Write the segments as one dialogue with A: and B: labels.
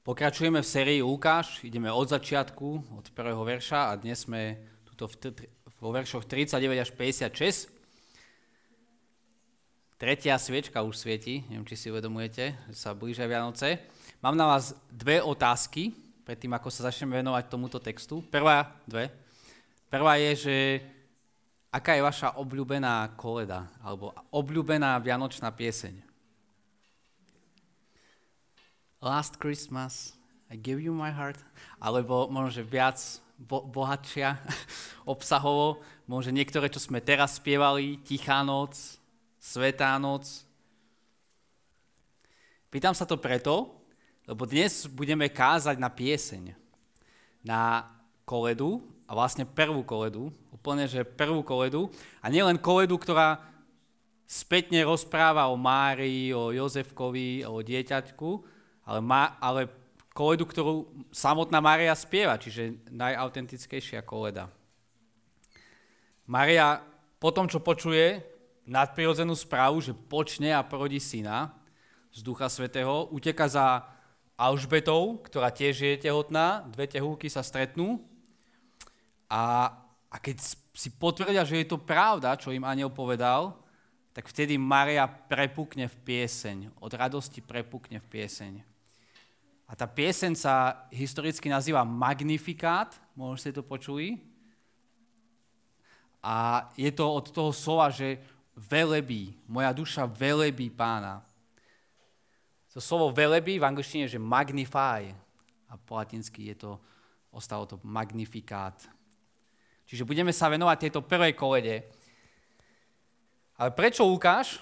A: Pokračujeme v sérii Lukáš, ideme od začiatku, od prvého verša a dnes sme tuto vo veršoch 39 až 56. Tretia sviečka už svieti, neviem, či si uvedomujete, že sa blížia Vianoce. Mám na vás dve otázky, predtým ako sa začneme venovať tomuto textu. Prvá, dve. Prvá je, že aká je vaša obľúbená koleda, alebo obľúbená vianočná pieseň? Last Christmas, I give you my heart. Alebo možno, že viac bo- bohatšia obsahovo. Možno niektoré, čo sme teraz spievali, Tichá noc, Svetá noc. Pýtam sa to preto, lebo dnes budeme kázať na pieseň, na koledu, a vlastne prvú koledu, úplne, že prvú koledu. A nielen koledu, ktorá spätne rozpráva o Márii, o Jozefkovi, o dieťaťku, ale, má, ale koledu, ktorú samotná Maria spieva, čiže najautentickejšia koleda. Maria po tom, čo počuje nadprirodzenú správu, že počne a porodí syna z Ducha Svetého, uteka za Alžbetou, ktorá tiež je tehotná, dve tehúky sa stretnú a, a keď si potvrdia, že je to pravda, čo im aniel povedal, tak vtedy Maria prepukne v pieseň, od radosti prepukne v pieseň. A tá pieseň sa historicky nazýva Magnifikát, možno ste to počuli. A je to od toho slova, že velebí, moja duša velebí pána. To slovo velebí v angličtine je, že magnify. A po latinsky je to, ostalo to magnifikát. Čiže budeme sa venovať tejto prvej kolede. Ale prečo Lukáš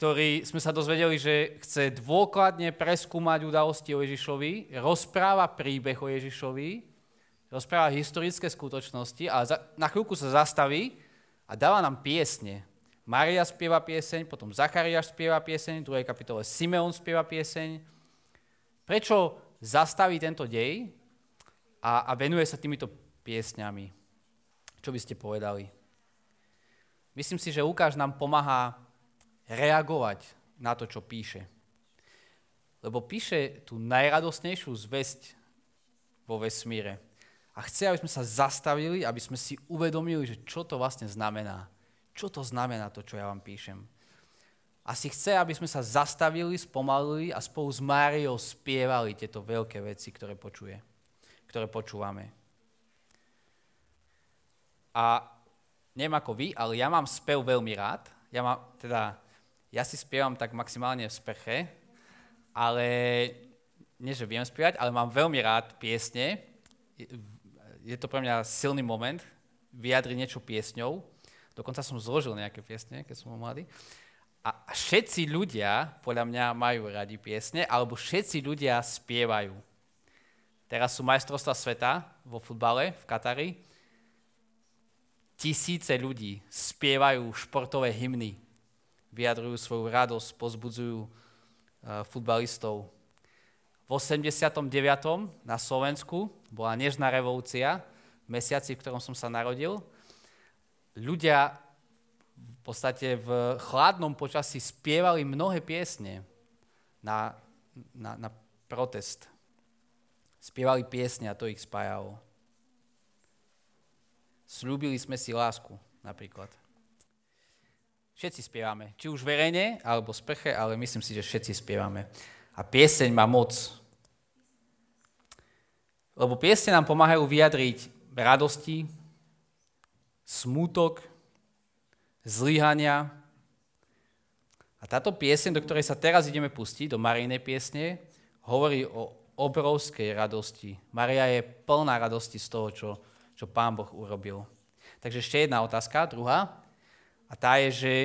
A: ktorý sme sa dozvedeli, že chce dôkladne preskúmať udalosti o Ježišovi, rozpráva príbeh o Ježišovi, rozpráva historické skutočnosti a na chvíľku sa zastaví a dáva nám piesne. Maria spieva pieseň, potom Zachariáš spieva pieseň, v druhej kapitole Simeon spieva pieseň. Prečo zastaví tento dej a, a venuje sa týmito piesňami? Čo by ste povedali? Myslím si, že Lukáš nám pomáha reagovať na to, čo píše. Lebo píše tú najradosnejšiu zväzť vo vesmíre. A chce, aby sme sa zastavili, aby sme si uvedomili, že čo to vlastne znamená. Čo to znamená to, čo ja vám píšem. Asi chce, aby sme sa zastavili, spomalili a spolu s Máriou spievali tieto veľké veci, ktoré počuje, ktoré počúvame. A neviem ako vy, ale ja mám spev veľmi rád. Ja mám, teda, ja si spievam tak maximálne v sprche, ale nie, že viem spievať, ale mám veľmi rád piesne. Je to pre mňa silný moment vyjadriť niečo piesňou. Dokonca som zložil nejaké piesne, keď som mladý. A všetci ľudia, podľa mňa, majú radi piesne, alebo všetci ľudia spievajú. Teraz sú majstrovstva sveta vo futbale v Katari. Tisíce ľudí spievajú športové hymny vyjadrujú svoju radosť, pozbudzujú uh, futbalistov. V 89. na Slovensku bola nežná revolúcia, v mesiaci, v ktorom som sa narodil. Ľudia v podstate v chladnom počasí spievali mnohé piesne na, na, na protest. Spievali piesne a to ich spájalo. Sľúbili sme si lásku napríklad. Všetci spievame, či už verejne, alebo sprche, ale myslím si, že všetci spievame. A pieseň má moc. Lebo piesne nám pomáhajú vyjadriť radosti, smútok, zlyhania. A táto pieseň, do ktorej sa teraz ideme pustiť, do Marijnej piesne, hovorí o obrovskej radosti. Maria je plná radosti z toho, čo, čo Pán Boh urobil. Takže ešte jedna otázka, druhá. A tá je, že,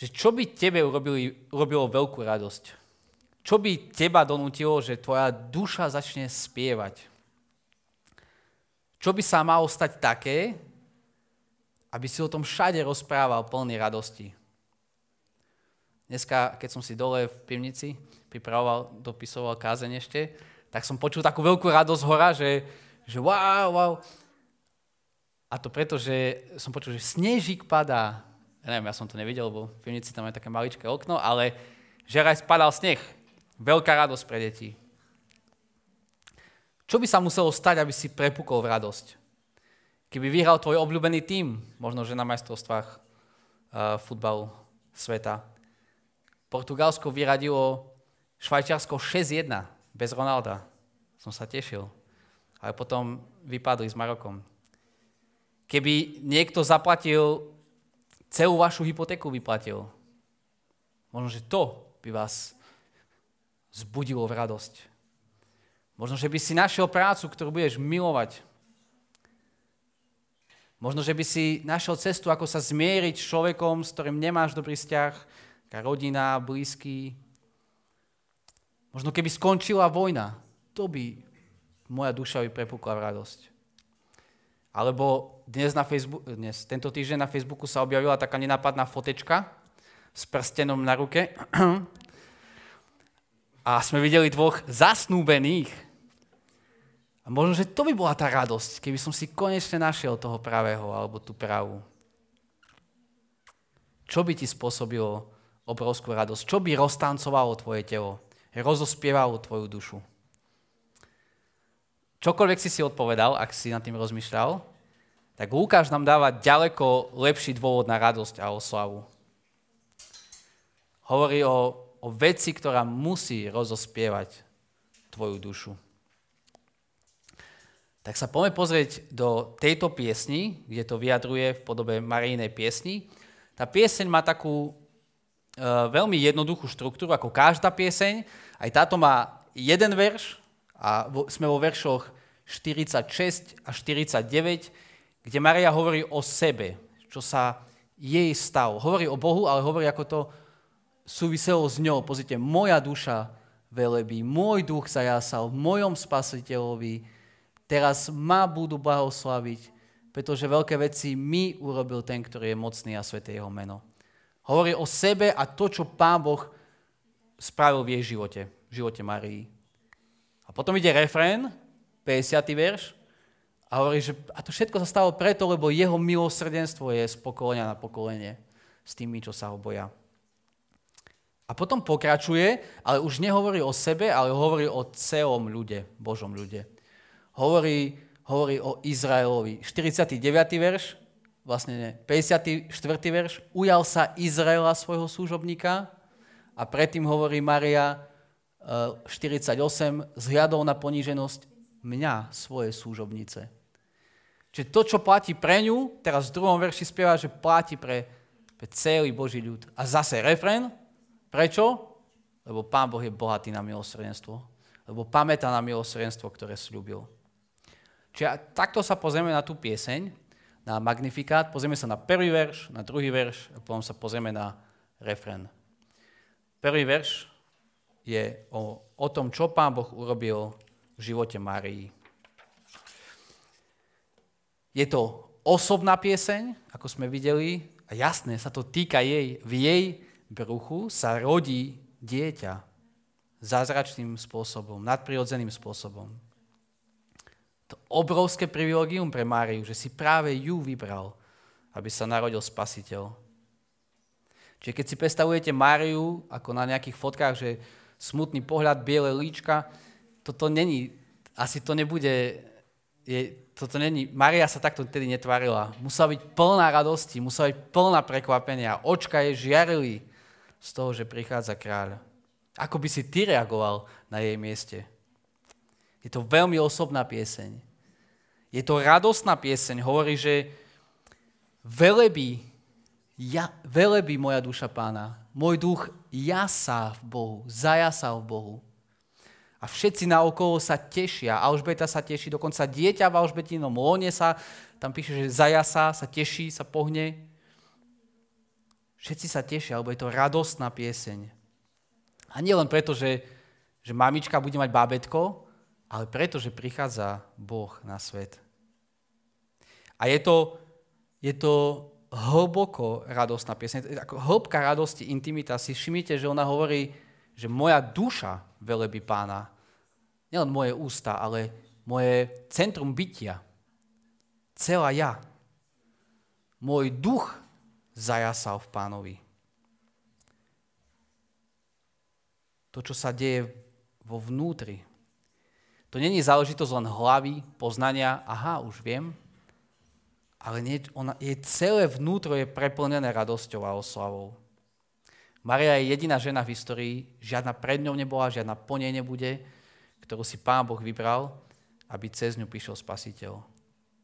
A: že čo by tebe urobili, urobilo veľkú radosť? Čo by teba donútilo, že tvoja duša začne spievať? Čo by sa malo stať také, aby si o tom všade rozprával plný radosti? Dneska, keď som si dole v pivnici pripravoval, dopisoval kázeň ešte, tak som počul takú veľkú radosť hora, že, že wow, wow, a to preto, že som počul, že snežík padá. Ja neviem, ja som to nevidel, lebo v pivnici tam je také maličké okno, ale že raz padal sneh. Veľká radosť pre deti. Čo by sa muselo stať, aby si prepukol v radosť? Keby vyhral tvoj obľúbený tím, možno že na majstrovstvách uh, futbalu sveta. Portugalsko vyradilo Švajčiarsko 6-1 bez Ronalda. Som sa tešil. Ale potom vypadli s Marokom. Keby niekto zaplatil, celú vašu hypotéku vyplatil, možno, že to by vás zbudilo v radosť. Možno, že by si našiel prácu, ktorú budeš milovať. Možno, že by si našiel cestu, ako sa zmieriť s človekom, s ktorým nemáš dobrý vzťah, taká rodina, blízky. Možno keby skončila vojna, to by moja duša by prepukla v radosť. Alebo dnes, na Facebook, dnes, tento týždeň na Facebooku sa objavila taká nenápadná fotečka s prstenom na ruke a sme videli dvoch zasnúbených. A možno, že to by bola tá radosť, keby som si konečne našiel toho pravého alebo tú pravú. Čo by ti spôsobilo obrovskú radosť? Čo by roztancovalo tvoje telo? Rozospievalo tvoju dušu? Čokoľvek si si odpovedal, ak si nad tým rozmýšľal, tak Lukáš nám dáva ďaleko lepší dôvod na radosť a oslavu. Hovorí o o veci, ktorá musí rozospievať tvoju dušu. Tak sa poďme pozrieť do tejto piesni, kde to vyjadruje v podobe Marijnej piesni. Tá pieseň má takú e, veľmi jednoduchú štruktúru, ako každá pieseň. Aj táto má jeden verš a sme vo veršoch 46 a 49, kde Maria hovorí o sebe, čo sa jej stalo. Hovorí o Bohu, ale hovorí, ako to súviselo s ňou. Pozrite, moja duša velebí, môj duch zajasal v mojom spasiteľovi, teraz ma budú blahoslaviť, pretože veľké veci mi urobil ten, ktorý je mocný a sveté jeho meno. Hovorí o sebe a to, čo Pán Boh spravil v jej živote, v živote Marii. A potom ide refrén, 50. verš, a hovorí, že a to všetko sa stalo preto, lebo jeho milosrdenstvo je z pokolenia na pokolenie s tými, čo sa ho boja. A potom pokračuje, ale už nehovorí o sebe, ale hovorí o celom ľude, Božom ľude. Hovorí, hovorí o Izraelovi. 49. verš, vlastne nie, 54. verš, ujal sa Izraela svojho služobníka a predtým hovorí Maria 48, zhľadol na poníženosť mňa, svoje služobnice. Čiže to, čo platí pre ňu, teraz v druhom verši spieva, že platí pre, pre celý Boží ľud. A zase refren, Prečo? Lebo Pán Boh je bohatý na milosrdenstvo. Lebo pamätá na milosrdenstvo, ktoré slúbil. Čiže takto sa pozrieme na tú pieseň, na magnifikát, pozrieme sa na prvý verš, na druhý verš a potom sa pozrieme na refren. Prvý verš je o, o tom, čo Pán Boh urobil v živote Márii. Je to osobná pieseň, ako sme videli, a jasné, sa to týka jej, v jej bruchu sa rodí dieťa zázračným spôsobom, nadprirodzeným spôsobom. To obrovské privilegium pre Máriu, že si práve ju vybral, aby sa narodil spasiteľ. Čiže keď si predstavujete Máriu ako na nejakých fotkách, že smutný pohľad, biele líčka, toto není, asi to nebude, je, toto není, Maria sa takto tedy netvárila. Musela byť plná radosti, musela byť plná prekvapenia, očka jej žiarili, z toho, že prichádza kráľ. Ako by si ty reagoval na jej mieste? Je to veľmi osobná pieseň. Je to radostná pieseň. Hovorí, že velebí, ja, velebí moja duša pána. Môj duch jasá v Bohu, zajasá v Bohu. A všetci naokolo sa tešia. Alžbeta sa teší, dokonca dieťa v Alžbetinom lone sa, tam píše, že zajasá, sa teší, sa pohne. Všetci sa tešia, lebo je to radostná pieseň. A nie len preto, že, že mamička bude mať bábetko, ale preto, že prichádza Boh na svet. A je to, je to hlboko radostná pieseň. Ako hĺbka radosti, intimita. Si všimnite, že ona hovorí, že moja duša velebí pána. Nielen moje ústa, ale moje centrum bytia. Celá ja. Môj duch zajasal v pánovi. to, čo sa deje vo vnútri. To není záležitosť len hlavy, poznania, aha, už viem, ale nie, ona, jej celé vnútro je preplnené radosťou a oslavou. Maria je jediná žena v histórii, žiadna pred ňou nebola, žiadna po nej nebude, ktorú si Pán Boh vybral, aby cez ňu prišiel Spasiteľ.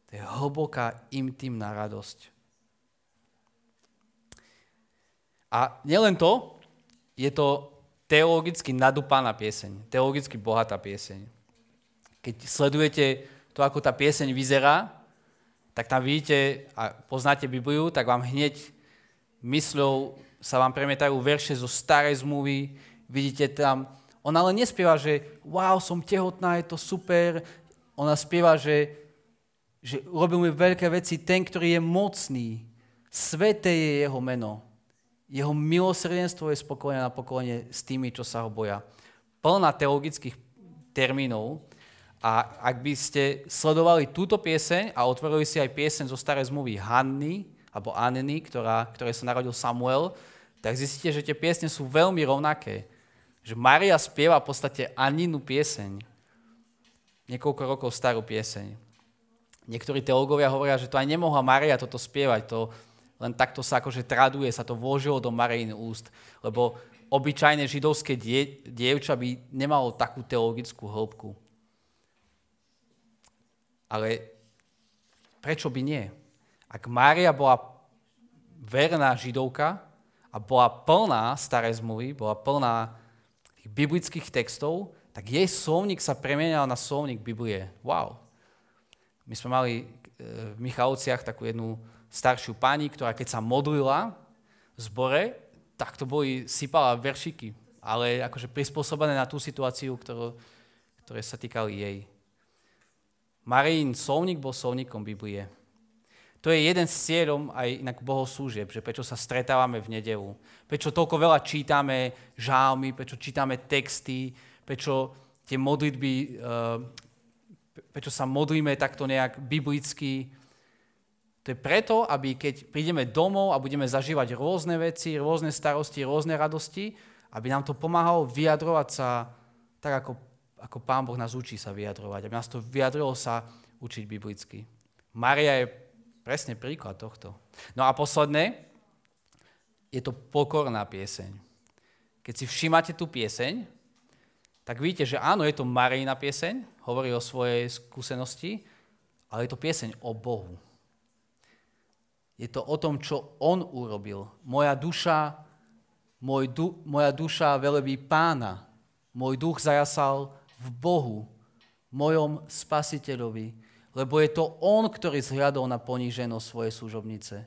A: To je hlboká, intimná radosť. A nielen to, je to teologicky nadúpaná pieseň, teologicky bohatá pieseň. Keď sledujete to, ako tá pieseň vyzerá, tak tam vidíte a poznáte Bibliu, tak vám hneď mysľou sa vám premietajú verše zo starej zmluvy, vidíte tam, ona len nespieva, že wow, som tehotná, je to super, ona spieva, že, že robil mi veľké veci ten, ktorý je mocný, sveté je jeho meno, jeho milosrdenstvo je spokojné na pokolenie s tými, čo sa ho boja. Plná teologických termínov, a ak by ste sledovali túto pieseň a otvorili si aj pieseň zo starej zmluvy Hanny, alebo Anny, ktorá, ktoré sa narodil Samuel, tak zistíte, že tie piesne sú veľmi rovnaké. Že Maria spieva v podstate Aninu pieseň. Niekoľko rokov starú pieseň. Niektorí teológovia hovoria, že to aj nemohla Maria toto spievať, to len takto sa akože traduje, sa to vložilo do Marijin úst, lebo obyčajné židovské die, dievča by nemalo takú teologickú hĺbku. Ale prečo by nie? Ak Mária bola verná židovka a bola plná starej zmluvy, bola plná tých biblických textov, tak jej slovník sa premienal na slovník Biblie. Wow. My sme mali e, v Michalovciach takú jednu staršiu pani, ktorá keď sa modlila v zbore, tak to boli, sypala veršiky, ale akože prispôsobené na tú situáciu, ktorú, ktoré sa týkali jej. Marín slovník bol slovníkom Biblie. To je jeden z cieľom aj inak bohoslúžieb, že prečo sa stretávame v nedelu. Prečo toľko veľa čítame žálmy, prečo čítame texty, prečo tie modlitby, eh, prečo sa modlíme takto nejak biblicky. To je preto, aby keď prídeme domov a budeme zažívať rôzne veci, rôzne starosti, rôzne radosti, aby nám to pomáhalo vyjadrovať sa tak, ako ako Pán Boh nás učí sa vyjadrovať, aby nás to vyjadrilo sa učiť biblicky. Maria je presne príklad tohto. No a posledné, je to pokorná pieseň. Keď si všímate tú pieseň, tak vidíte, že áno, je to Marijina pieseň, hovorí o svojej skúsenosti, ale je to pieseň o Bohu. Je to o tom, čo On urobil. Moja duša, môj moja duša velebí pána. Môj duch zajasal v Bohu, mojom spasiteľovi, lebo je to On, ktorý zhľadol na poníženosť svojej služobnice.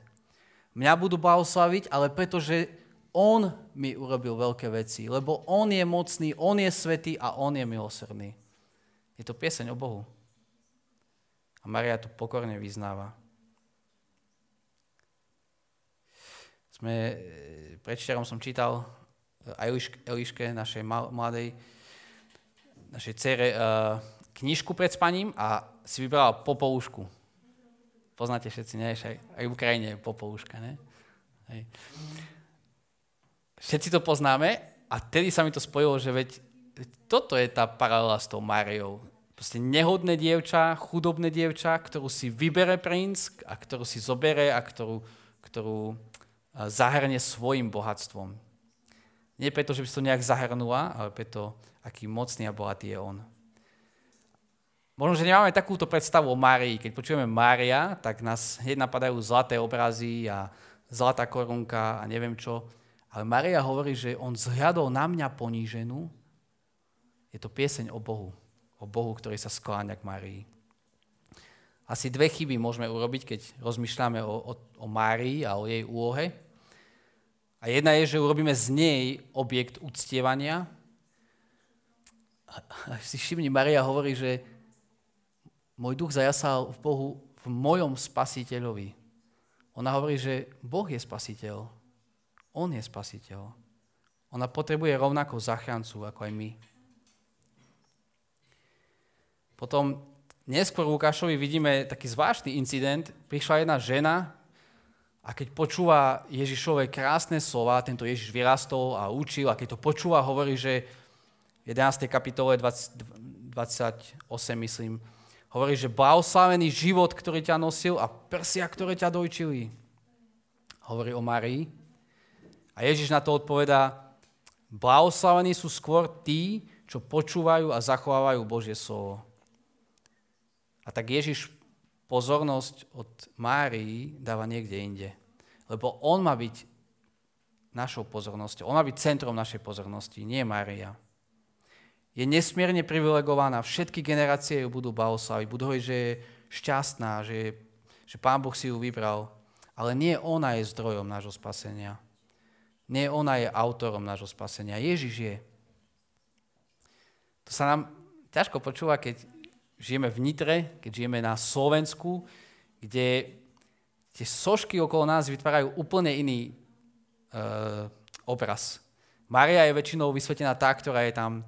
A: Mňa budú blahoslaviť, ale pretože On mi urobil veľké veci, lebo On je mocný, On je svetý a On je milosrdný. Je to pieseň o Bohu. A Maria to pokorne vyznáva. Sme, predvčerom som čítal Eliške, našej mladej, našej cere uh, knižku pred spaním a si vybrala popolušku. Poznáte všetci, nie? Aj, v Ukrajine je popoluška, ne? Hej. Všetci to poznáme a tedy sa mi to spojilo, že veď toto je tá paralela s tou Máriou. Proste nehodné dievča, chudobné dievča, ktorú si vybere princ a ktorú si zobere a ktorú, ktorú zahrne svojim bohatstvom. Nie preto, že by si to nejak zahrnula, ale preto, aký mocný a bohatý je on. Možno, že nemáme takúto predstavu o Márii. Keď počujeme Mária, tak nás hneď napadajú zlaté obrazy a zlatá korunka a neviem čo. Ale Mária hovorí, že on zhľadol na mňa poníženú. Je to pieseň o Bohu. O Bohu, ktorý sa skláňa k Márii. Asi dve chyby môžeme urobiť, keď rozmýšľame o, o, o Márii a o jej úlohe. A jedna je, že urobíme z nej objekt uctievania, si všimni, Maria hovorí, že môj duch zajasal v Bohu, v mojom spasiteľovi. Ona hovorí, že Boh je spasiteľ. On je spasiteľ. Ona potrebuje rovnako zachráncu, ako aj my. Potom neskôr v Lukášovi vidíme taký zvláštny incident. Prišla jedna žena a keď počúva Ježišové krásne slova, tento Ježiš vyrastol a učil, a keď to počúva, hovorí, že 11. kapitole 20, 28, myslím, hovorí, že blahoslavený život, ktorý ťa nosil a prsia, ktoré ťa dojčili. Hovorí o Marii. A Ježiš na to odpovedá, blahoslavení sú skôr tí, čo počúvajú a zachovávajú Božie slovo. A tak Ježiš pozornosť od Márii dáva niekde inde. Lebo on má byť našou pozornosťou. On má byť centrom našej pozornosti, nie Mária. Je nesmierne privilegovaná, všetky generácie ju budú blahoslaviť, budú hovoriť, že je šťastná, že, že Pán Boh si ju vybral. Ale nie ona je zdrojom nášho spasenia. Nie ona je autorom nášho spasenia. Ježiš je. To sa nám ťažko počúva, keď žijeme v Nitre, keď žijeme na Slovensku, kde tie sošky okolo nás vytvárajú úplne iný uh, obraz. Maria je väčšinou vysvetená tá, ktorá je tam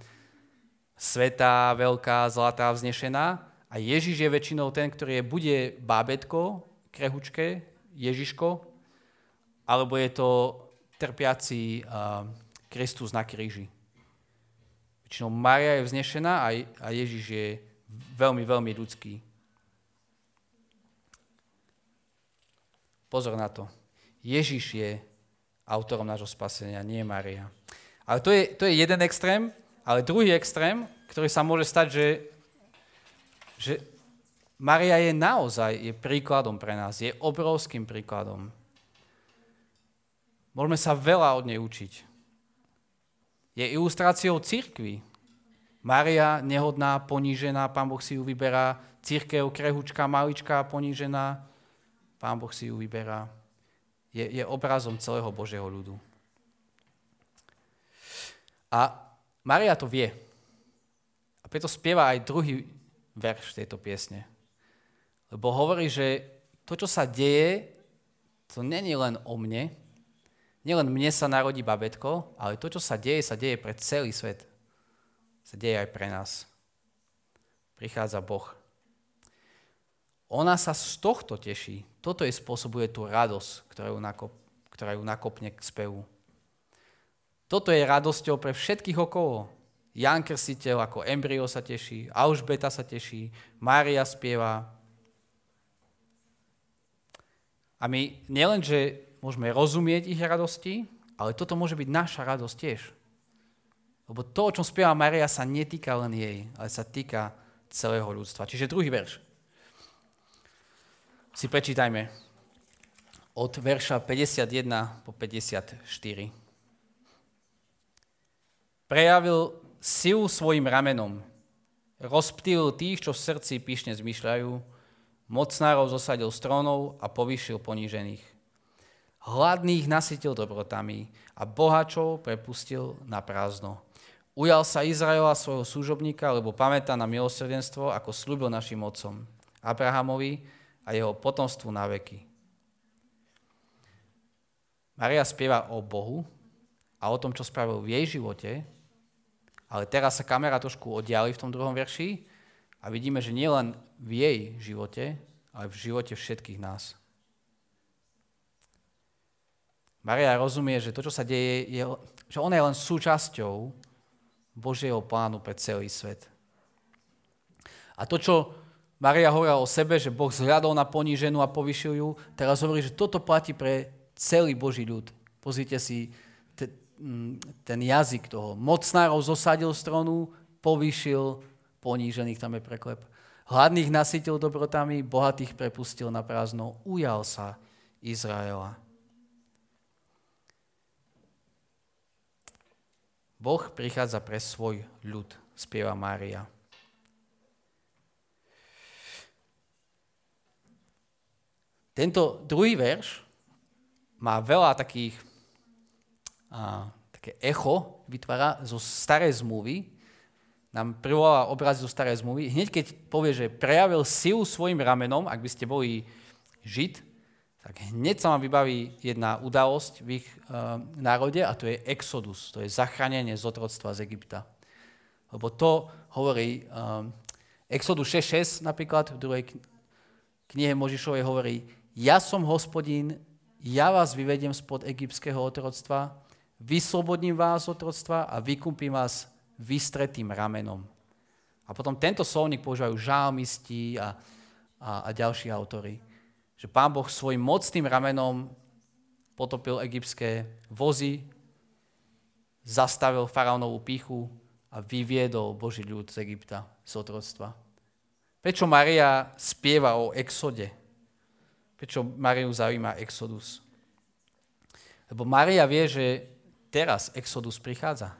A: svetá, veľká, zlatá, vznešená a Ježiš je väčšinou ten, ktorý je bude bábetko, krehučké, Ježiško, alebo je to trpiaci uh, Kristus na kríži. Väčšinou Maria je vznešená a, a Ježiš je veľmi, veľmi ľudský. Pozor na to. Ježiš je autorom nášho spasenia, nie Maria. Ale to je, to je jeden extrém, ale druhý extrém, ktorý sa môže stať, že, že Maria je naozaj je príkladom pre nás, je obrovským príkladom. Môžeme sa veľa od nej učiť. Je ilustráciou církvy, Mária nehodná, ponížená, pán Boh si ju vyberá. Církev krehučka, maličká, ponížená, pán Boh si ju vyberá. Je, je obrazom celého Božieho ľudu. A Maria to vie. A preto spieva aj druhý verš tejto piesne. Lebo hovorí, že to, čo sa deje, to není len o mne, nielen mne sa narodí babetko, ale to, čo sa deje, sa deje pre celý svet sa deje aj pre nás. Prichádza Boh. Ona sa z tohto teší. Toto jej spôsobuje tú radosť, ktorá ju, nakopne k spevu. Toto je radosťou pre všetkých okolo. Jan Krsiteľ ako embryo sa teší, Alžbeta sa teší, Mária spieva. A my nielen, že môžeme rozumieť ich radosti, ale toto môže byť naša radosť tiež. Lebo to, o čom spieva Maria, sa netýka len jej, ale sa týka celého ľudstva. Čiže druhý verš. Si prečítajme od verša 51 po 54. Prejavil silu svojim ramenom, rozptýlil tých, čo v srdci pyšne zmyšľajú, mocnárov zosadil stronov a povýšil ponížených. Hladných nasytil dobrotami a bohačov prepustil na prázdno. Ujal sa Izraela svojho služobníka, lebo pamätá na milosrdenstvo, ako slúbil našim otcom, Abrahamovi a jeho potomstvu na veky. Maria spieva o Bohu a o tom, čo spravil v jej živote, ale teraz sa kamera trošku oddiali v tom druhom verši a vidíme, že nielen v jej živote, ale v živote všetkých nás. Maria rozumie, že to, čo sa deje, je, že ona je len súčasťou Božieho plánu pre celý svet. A to, čo Maria hovorila o sebe, že Boh zhľadol na poníženú a povyšil ju, teraz hovorí, že toto platí pre celý Boží ľud. Pozrite si ten jazyk toho. Mocnárov zosadil stronu, povyšil ponížených, tam je preklep. Hladných nasytil dobrotami, bohatých prepustil na prázdno. Ujal sa Izraela. Boh prichádza pre svoj ľud, spieva Mária. Tento druhý verš má veľa takých, a, také echo, vytvára zo starej zmluvy, nám privoláva obraz zo starej zmluvy. Hneď keď povie, že prejavil silu svojim ramenom, ak by ste boli žid, tak hneď sa vám vybaví jedna udalosť v ich uh, národe a to je Exodus, to je zachránenie z otroctva z Egypta. Lebo to hovorí um, Exodus 6.6 napríklad v druhej knihe Možišovej hovorí Ja som hospodín, ja vás vyvediem spod egyptského otroctva, vyslobodím vás z otroctva a vykúpim vás vystretým ramenom. A potom tento slovník používajú žálmisti a, a, a ďalší autory. Že pán Boh svojim mocným ramenom potopil egyptské vozy, zastavil faraónovú píchu a vyviedol Boží ľud z Egypta, z otroctva. Prečo Maria spieva o exode? Prečo Mariu zaujíma exodus? Lebo Maria vie, že teraz exodus prichádza.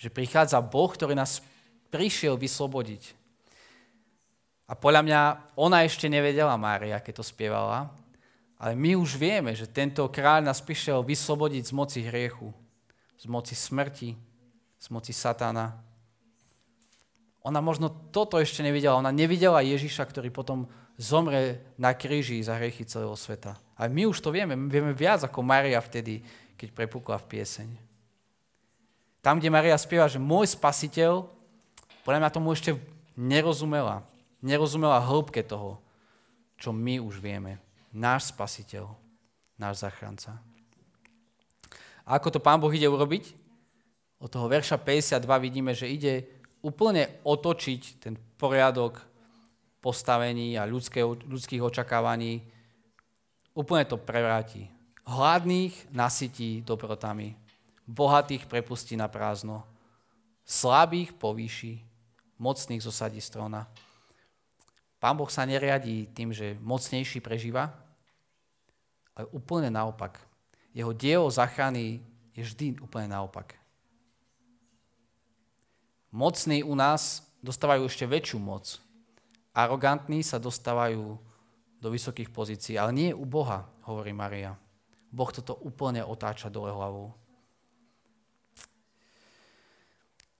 A: Že prichádza Boh, ktorý nás prišiel vyslobodiť. A podľa mňa ona ešte nevedela, Mária, keď to spievala, ale my už vieme, že tento kráľ nás prišiel vyslobodiť z moci hriechu, z moci smrti, z moci satána. Ona možno toto ešte nevidela. Ona nevidela Ježiša, ktorý potom zomre na kríži za hriechy celého sveta. A my už to vieme. My vieme viac ako Maria vtedy, keď prepukla v pieseň. Tam, kde Maria spieva, že môj spasiteľ podľa mňa tomu ešte nerozumela. Nerozumela hĺbke toho, čo my už vieme. Náš spasiteľ, náš zachránca. A ako to Pán Boh ide urobiť? Od toho verša 52 vidíme, že ide úplne otočiť ten poriadok postavení a ľudské, ľudských očakávaní. Úplne to prevráti. Hladných nasytí dobrotami, bohatých prepustí na prázdno, slabých povýši, mocných zosadí strona. Pán Boh sa neriadí tým, že mocnejší prežíva, ale úplne naopak. Jeho dielo zachrany je vždy úplne naopak. Mocní u nás dostávajú ešte väčšiu moc. Arogantní sa dostávajú do vysokých pozícií, ale nie u Boha, hovorí Maria. Boh toto úplne otáča dole hlavou.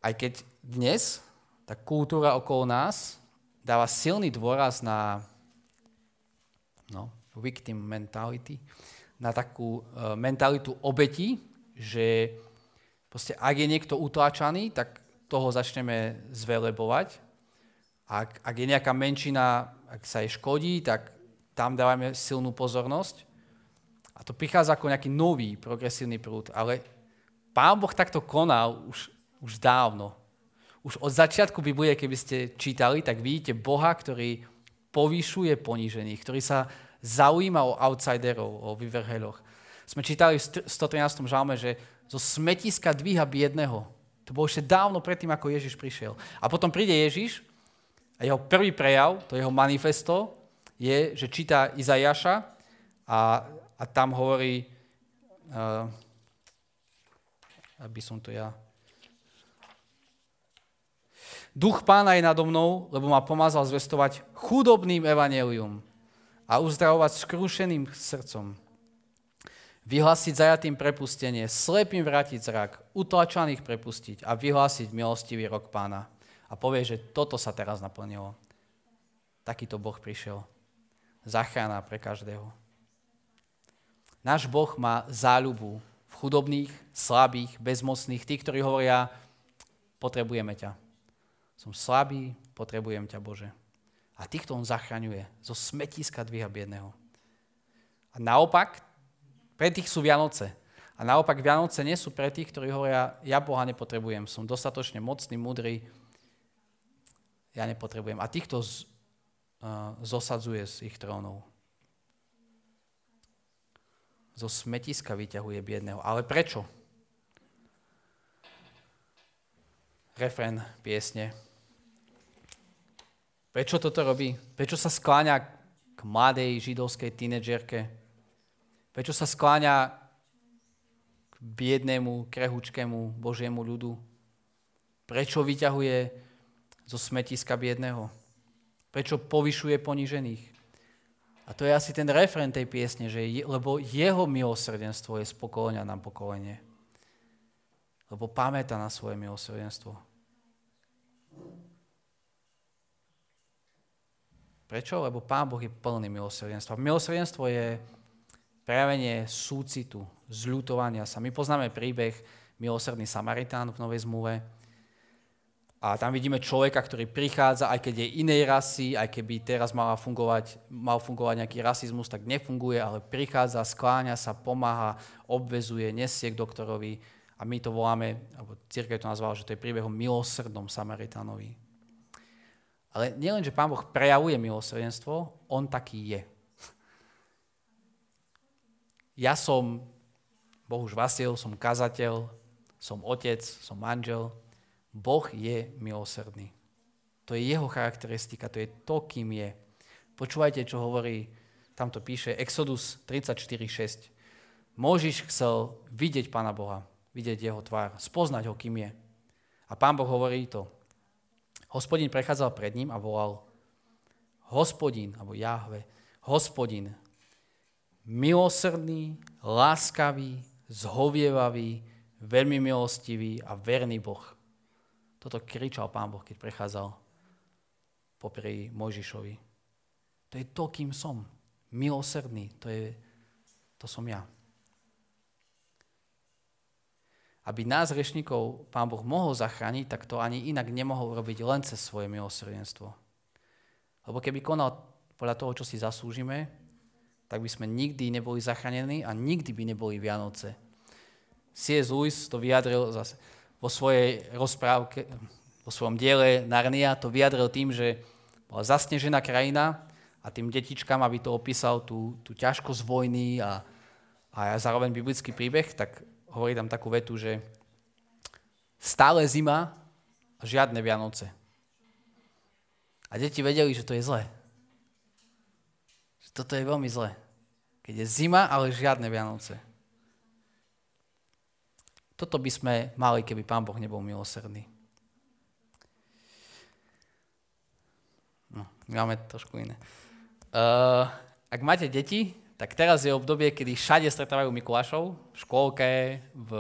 A: Aj keď dnes tá kultúra okolo nás dáva silný dôraz na no, victim mentality, na takú uh, mentalitu obeti, že proste ak je niekto utláčaný, tak toho začneme zvelebovať. Ak, ak je nejaká menšina, ak sa jej škodí, tak tam dávame silnú pozornosť. A to prichádza ako nejaký nový progresívny prúd. Ale Pán Boh takto konal už, už dávno už od začiatku Biblie, keby ste čítali, tak vidíte Boha, ktorý povýšuje ponížených, ktorý sa zaujíma o outsiderov, o vyvrheloch. Sme čítali v 113. žalme, že zo smetiska dvíha biedného. To bolo ešte dávno predtým, ako Ježiš prišiel. A potom príde Ježiš a jeho prvý prejav, to jeho manifesto, je, že číta Izajaša a, a tam hovorí, uh, aby som to ja Duch pána je nado mnou, lebo ma pomazal zvestovať chudobným evanelium a uzdravovať skrušeným srdcom. Vyhlásiť zajatým prepustenie, slepým vrátiť zrak, utlačaných prepustiť a vyhlásiť milostivý rok pána. A povie, že toto sa teraz naplnilo. Takýto Boh prišiel. Zachrana pre každého. Náš Boh má záľubu v chudobných, slabých, bezmocných, tých, ktorí hovoria, potrebujeme ťa. Som slabý, potrebujem ťa, Bože. A týchto on zachraňuje. Zo smetiska dvíha biedného. A naopak, pre tých sú Vianoce. A naopak Vianoce nie sú pre tých, ktorí hovoria, ja Boha nepotrebujem, som dostatočne mocný, múdry, ja nepotrebujem. A týchto z, uh, zosadzuje z ich trónov. Zo smetiska vyťahuje biedného. Ale prečo? Refren piesne. Prečo toto robí? Prečo sa skláňa k mladej židovskej tínedžerke? Prečo sa skláňa k biednému, krehučkému Božiemu ľudu? Prečo vyťahuje zo smetiska biedného? Prečo povyšuje ponížených? A to je asi ten refren tej piesne, že je, lebo jeho milosrdenstvo je spokojňa na pokolenie. Lebo pamätá na svoje milosrdenstvo. Prečo? Lebo Pán Boh je plný milosrdenstva. Milosrdenstvo je prejavenie súcitu, zľutovania sa. My poznáme príbeh milosrdný Samaritán v Novej zmluve. A tam vidíme človeka, ktorý prichádza, aj keď je inej rasy, aj keby teraz mal fungovať, mal fungovať nejaký rasizmus, tak nefunguje, ale prichádza, skláňa sa, pomáha, obvezuje, nesie k doktorovi A my to voláme, alebo církev to nazvala, že to je príbeh o milosrdnom Samaritánovi. Ale nielen, že Pán Boh prejavuje milosrdenstvo, On taký je. Ja som Bohuž Vasil, som kazateľ, som otec, som manžel. Boh je milosrdný. To je jeho charakteristika, to je to, kým je. Počúvajte, čo hovorí, tam to píše, Exodus 34.6. Môžiš chcel vidieť Pána Boha, vidieť jeho tvár, spoznať ho, kým je. A Pán Boh hovorí to. Hospodin prechádzal pred ním a volal, hospodin, alebo Jahve, hospodin, milosrdný, láskavý, zhovievavý, veľmi milostivý a verný Boh. Toto kričal pán Boh, keď prechádzal popri Mojžišovi. To je to, kým som. Milosrdný, to, je, to som ja. Aby nás, rešníkov, pán Boh mohol zachrániť, tak to ani inak nemohol robiť len cez svoje milosrdenstvo. Lebo keby konal podľa toho, čo si zaslúžime, tak by sme nikdy neboli zachránení a nikdy by neboli Vianoce. C.S. Lewis to vyjadril zase vo svojej rozprávke, vo svojom diele Narnia, to vyjadril tým, že bola zasnežená krajina a tým detičkám, aby to opísal tú, tú ťažkosť vojny a, a zároveň biblický príbeh, tak hovorí tam takú vetu, že stále zima a žiadne Vianoce. A deti vedeli, že to je zlé. Toto je veľmi zlé. Keď je zima, ale žiadne Vianoce. Toto by sme mali, keby Pán Boh nebol milosrdný. No, máme trošku iné. Uh, ak máte deti, tak teraz je obdobie, kedy všade stretávajú Mikulášov, v škôlke, v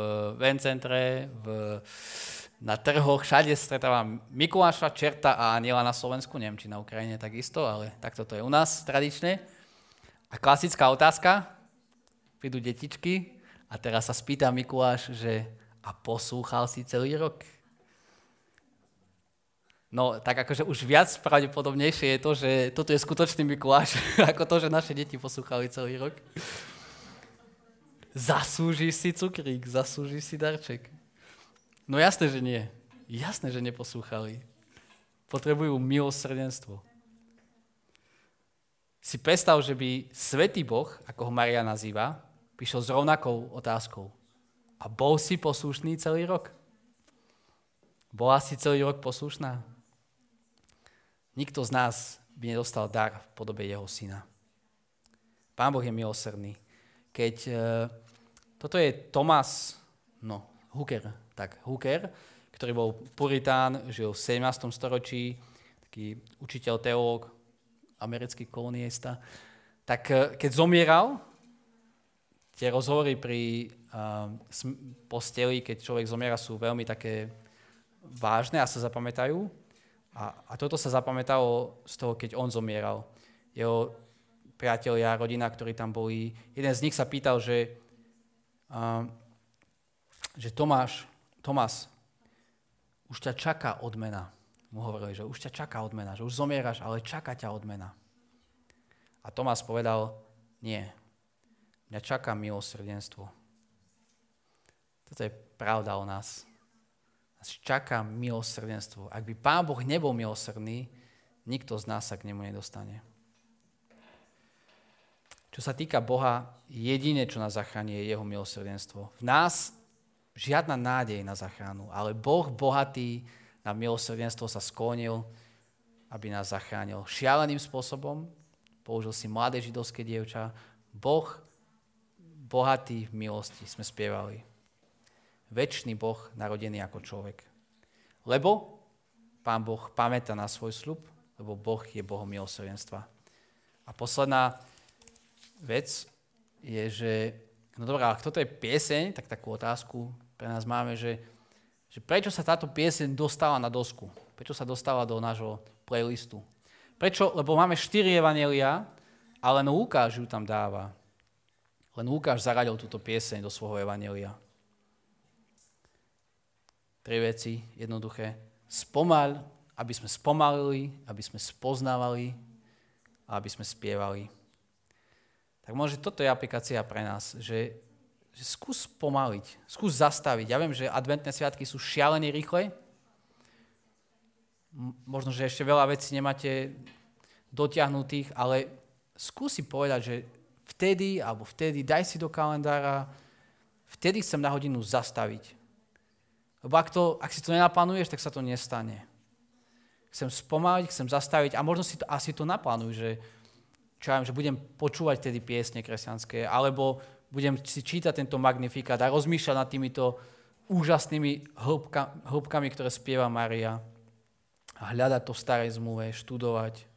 A: vencentre, v, na trhoch, všade stretáva Mikuláša, čerta a aniela na Slovensku, neviem, či na Ukrajine takisto, ale takto to je u nás tradične. A klasická otázka, prídu detičky a teraz sa spýta Mikuláš, že a poslúchal si celý rok? No, tak akože už viac pravdepodobnejšie je to, že toto je skutočný Mikuláš, ako to, že naše deti poslúchali celý rok. Zasúžiš si cukrík, zasúžiš si darček. No jasné, že nie. Jasné, že neposlúchali. Potrebujú milosrdenstvo si predstav, že by Svetý Boh, ako ho Maria nazýva, prišiel s rovnakou otázkou. A bol si poslušný celý rok? Bola si celý rok poslušná? Nikto z nás by nedostal dar v podobe jeho syna. Pán Boh je milosrdný. Keď, e, toto je Tomás, no, Hooker, tak Hooker, ktorý bol puritán, žil v 17. storočí, taký učiteľ, teológ, americký koloniesta, tak eh, keď zomieral, tie rozhovory pri uh, posteli, keď človek zomiera, sú veľmi také vážne a sa zapamätajú. A, a toto sa zapamätalo z toho, keď on zomieral. Jeho priatelia, rodina, ktorí tam boli, jeden z nich sa pýtal, že, uh, že Tomáš, Tomás, už ťa čaká odmena mu hovorili, že už ťa čaká odmena, že už zomieraš, ale čaká ťa odmena. A Tomás povedal, nie, mňa čaká milosrdenstvo. Toto je pravda o nás. Nás čaká milosrdenstvo. Ak by Pán Boh nebol milosrdný, nikto z nás sa k nemu nedostane. Čo sa týka Boha, jediné, čo nás zachráni, je jeho milosrdenstvo. V nás žiadna nádej na záchranu, ale Boh bohatý na milosrdenstvo sa sklonil, aby nás zachránil šialeným spôsobom. Použil si mladé židovské dievča. Boh, bohatý v milosti, sme spievali. Večný Boh, narodený ako človek. Lebo Pán Boh pamätá na svoj slub, lebo Boh je Bohom milosrdenstva. A posledná vec je, že, no dobré, ak toto je pieseň, tak takú otázku pre nás máme, že že prečo sa táto pieseň dostala na dosku, prečo sa dostala do nášho playlistu. Prečo? Lebo máme štyri evanelia a len Lukáš ju tam dáva. Len Lukáš zaradil túto pieseň do svojho evanelia. Tri veci, jednoduché. Spomal, aby sme spomalili, aby sme spoznávali a aby sme spievali. Tak možno toto je aplikácia pre nás, že že skús pomaliť, skús zastaviť. Ja viem, že adventné sviatky sú šialene rýchle. Možno, že ešte veľa vecí nemáte dotiahnutých, ale skúsi povedať, že vtedy alebo vtedy daj si do kalendára, vtedy chcem na hodinu zastaviť. Lebo ak, to, ak si to nenaplánuješ, tak sa to nestane. Chcem spomaliť, chcem zastaviť a možno si to, asi to naplánuj, že, čo ja viem, že budem počúvať tedy piesne kresťanské, alebo budem si čítať tento magnifikát a rozmýšľať nad týmito úžasnými hĺbka, hĺbkami, ktoré spieva Maria. A hľadať to v starej zmluve, študovať.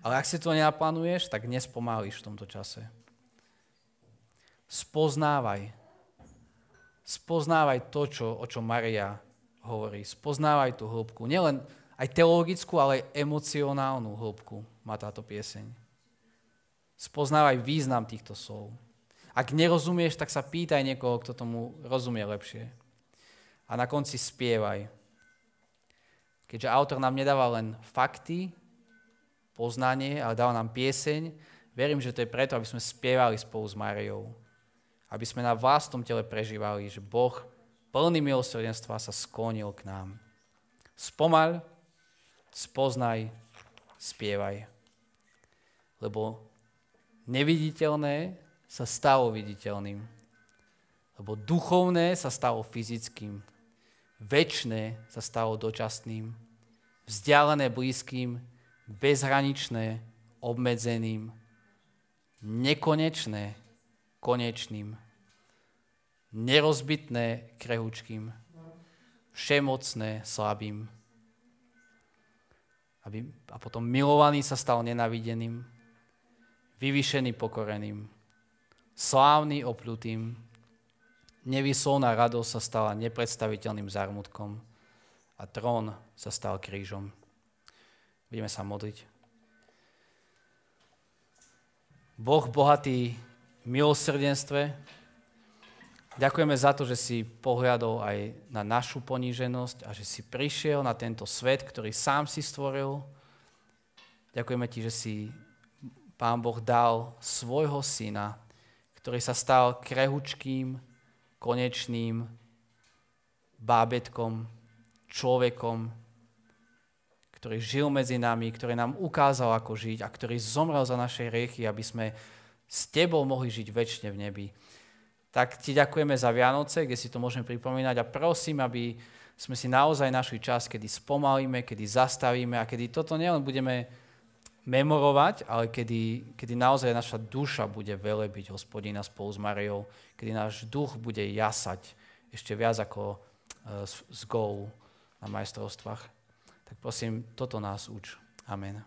A: Ale ak si to nenaplánuješ, tak nespomáliš v tomto čase. Spoznávaj. Spoznávaj to, čo, o čom Maria hovorí. Spoznávaj tú hĺbku. Nielen aj teologickú, ale aj emocionálnu hĺbku má táto pieseň. Spoznávaj význam týchto slov. Ak nerozumieš, tak sa pýtaj niekoho, kto tomu rozumie lepšie. A na konci spievaj. Keďže autor nám nedáva len fakty, poznanie, ale dáva nám pieseň, verím, že to je preto, aby sme spievali spolu s Máriou. Aby sme na vlastnom tele prežívali, že Boh plný milosrdenstva sa sklonil k nám. Spomaľ, spoznaj, spievaj. Lebo neviditeľné sa stalo viditeľným. Lebo duchovné sa stalo fyzickým. Večné sa stalo dočasným. Vzdialené blízkym, bezhraničné obmedzeným. Nekonečné konečným. Nerozbitné krehučkým. Všemocné slabým. Aby, a potom milovaný sa stal nenavideným. Vyvyšený pokoreným slávny opľutým, nevyslovná radosť sa stala nepredstaviteľným zármutkom a trón sa stal krížom. Budeme sa modliť. Boh bohatý v milosrdenstve, ďakujeme za to, že si pohľadol aj na našu poníženosť a že si prišiel na tento svet, ktorý sám si stvoril. Ďakujeme ti, že si Pán Boh dal svojho syna, ktorý sa stal krehučkým, konečným bábetkom, človekom, ktorý žil medzi nami, ktorý nám ukázal, ako žiť a ktorý zomrel za naše riechy, aby sme s Tebou mohli žiť väčšine v nebi. Tak Ti ďakujeme za Vianoce, kde si to môžeme pripomínať a prosím, aby sme si naozaj našli čas, kedy spomalíme, kedy zastavíme a kedy toto nielen budeme memorovať, ale kedy, kedy naozaj naša duša bude velebiť hospodina spolu s Mariou, kedy náš duch bude jasať ešte viac ako z, z gól na majstrovstvách. Tak prosím, toto nás uč. Amen.